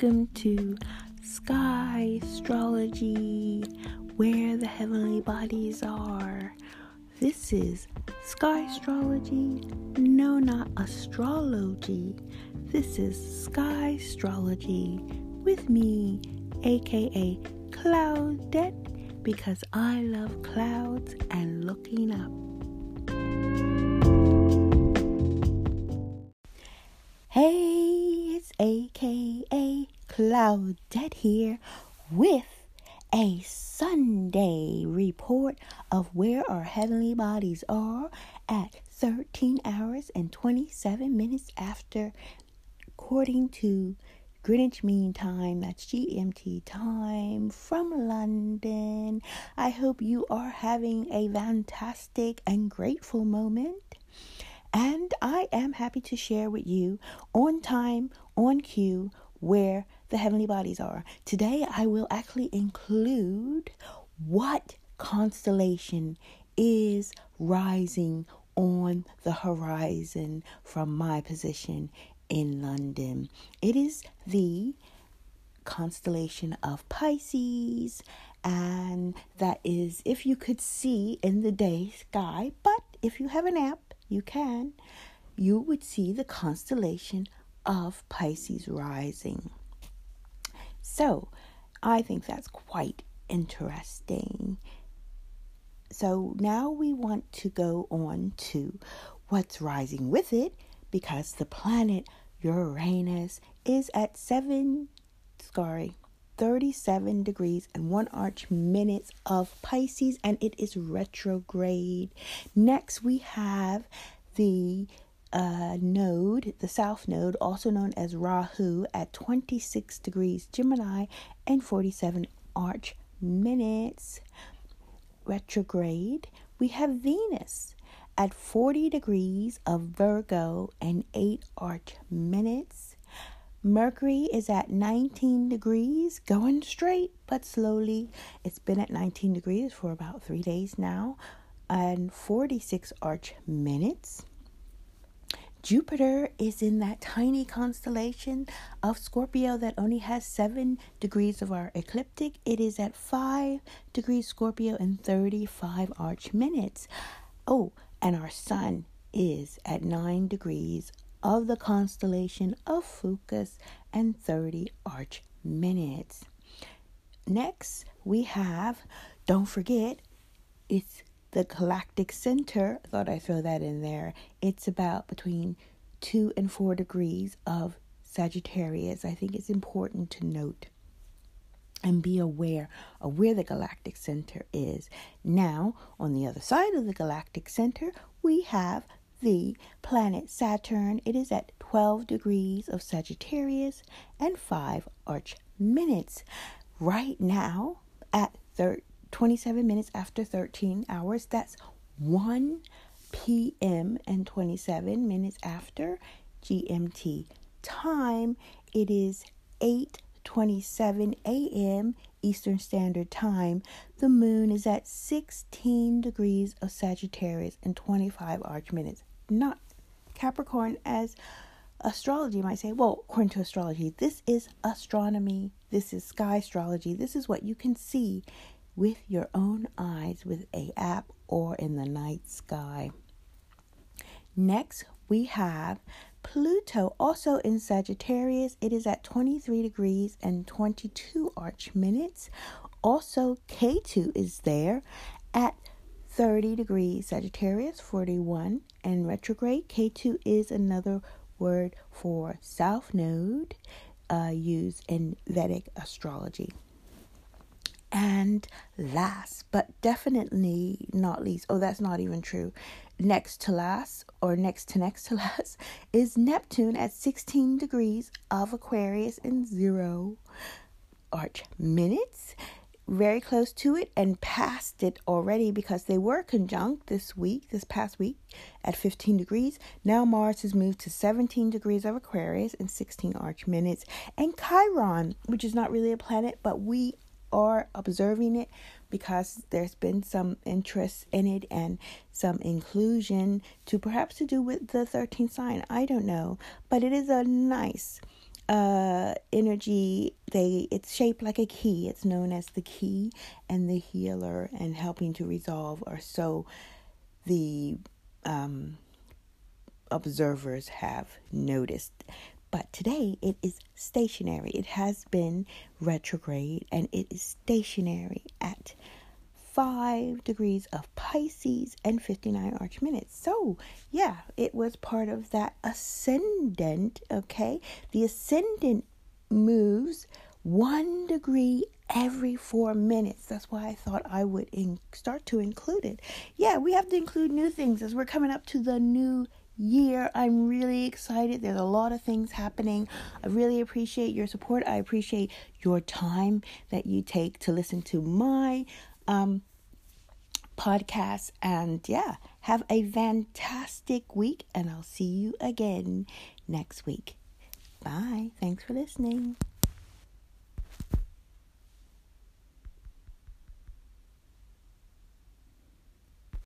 welcome to Sky Astrology, where the heavenly bodies are. This is Sky Astrology, no, not astrology. This is Sky Astrology with me, aka Cloudette, because I love clouds and looking up. Hey, aka Cloudette here with a Sunday report of where our heavenly bodies are at 13 hours and 27 minutes after, according to Greenwich Mean Time, that's GMT time from London. I hope you are having a fantastic and grateful moment. And I am happy to share with you on time, on cue, where the heavenly bodies are. Today, I will actually include what constellation is rising on the horizon from my position in London. It is the constellation of Pisces, and that is if you could see in the day sky, but if you have an app, you can, you would see the constellation of Pisces rising. So, I think that's quite interesting. So, now we want to go on to what's rising with it because the planet Uranus is at 7 sorry 37 degrees and 1 arch minutes of Pisces and it is retrograde. Next, we have the uh, node, the south node, also known as Rahu, at 26 degrees Gemini and 47 arch minutes. Retrograde, we have Venus at 40 degrees of Virgo and 8 arch minutes. Mercury is at 19 degrees, going straight but slowly. It's been at 19 degrees for about three days now, and 46 arch minutes. Jupiter is in that tiny constellation of Scorpio that only has 7 degrees of our ecliptic. It is at 5 degrees Scorpio and 35 arch minutes. Oh, and our sun is at 9 degrees of the constellation of Ophiuchus and 30 arch minutes. Next, we have, don't forget, it's the galactic center. I thought I'd throw that in there. It's about between 2 and 4 degrees of Sagittarius. I think it's important to note and be aware of where the galactic center is. Now, on the other side of the galactic center, we have the planet Saturn. It is at 12 degrees of Sagittarius and 5 arch minutes. Right now, at thir- 27 minutes after 13 hours, that's 1 p.m. and 27 minutes after GMT time. It is 8:27 a.m. Eastern Standard Time, the moon is at 16 degrees of Sagittarius and 25 arch minutes not Capricorn as astrology might say. Well, according to astrology, this is astronomy, this is sky astrology, this is what you can see with your own eyes with a app or in the night sky. Next, we have Pluto also in Sagittarius. It is at 23 degrees and 22 arch minutes. Also, Ketu is there at 30 degrees Sagittarius 41 and retrograde Ketu is another word for south node uh, used in Vedic astrology. And last, but definitely not least, oh, that's not even true. Next to last, or next to next to last, is Neptune at 16 degrees of Aquarius and zero arch minutes very close to it and passed it already because they were conjunct this week, this past week, at 15 degrees. Now Mars has moved to 17 degrees of Aquarius and 16 arch minutes. And Chiron, which is not really a planet, but we are observing it because there's been some interest in it and some inclusion to perhaps to do with the 13th sign. I don't know, but it is a nice uh, energy. They it's shaped like a key. It's known as the key and the healer and helping to resolve or so the um, observers have noticed but today it is stationary it has been retrograde and it is stationary at 5 degrees of Pisces and 59 arch minutes. So, yeah, it was part of that ascendant, okay? The ascendant moves one degree every four minutes. That's why I thought I would in- start to include it. Yeah, we have to include new things as we're coming up to the new year. I'm really excited. There's a lot of things happening. I really appreciate your support. I appreciate your time that you take to listen to my um, podcast. And yeah, have a fantastic week, and I'll see you again next week. Bye. Thanks for listening.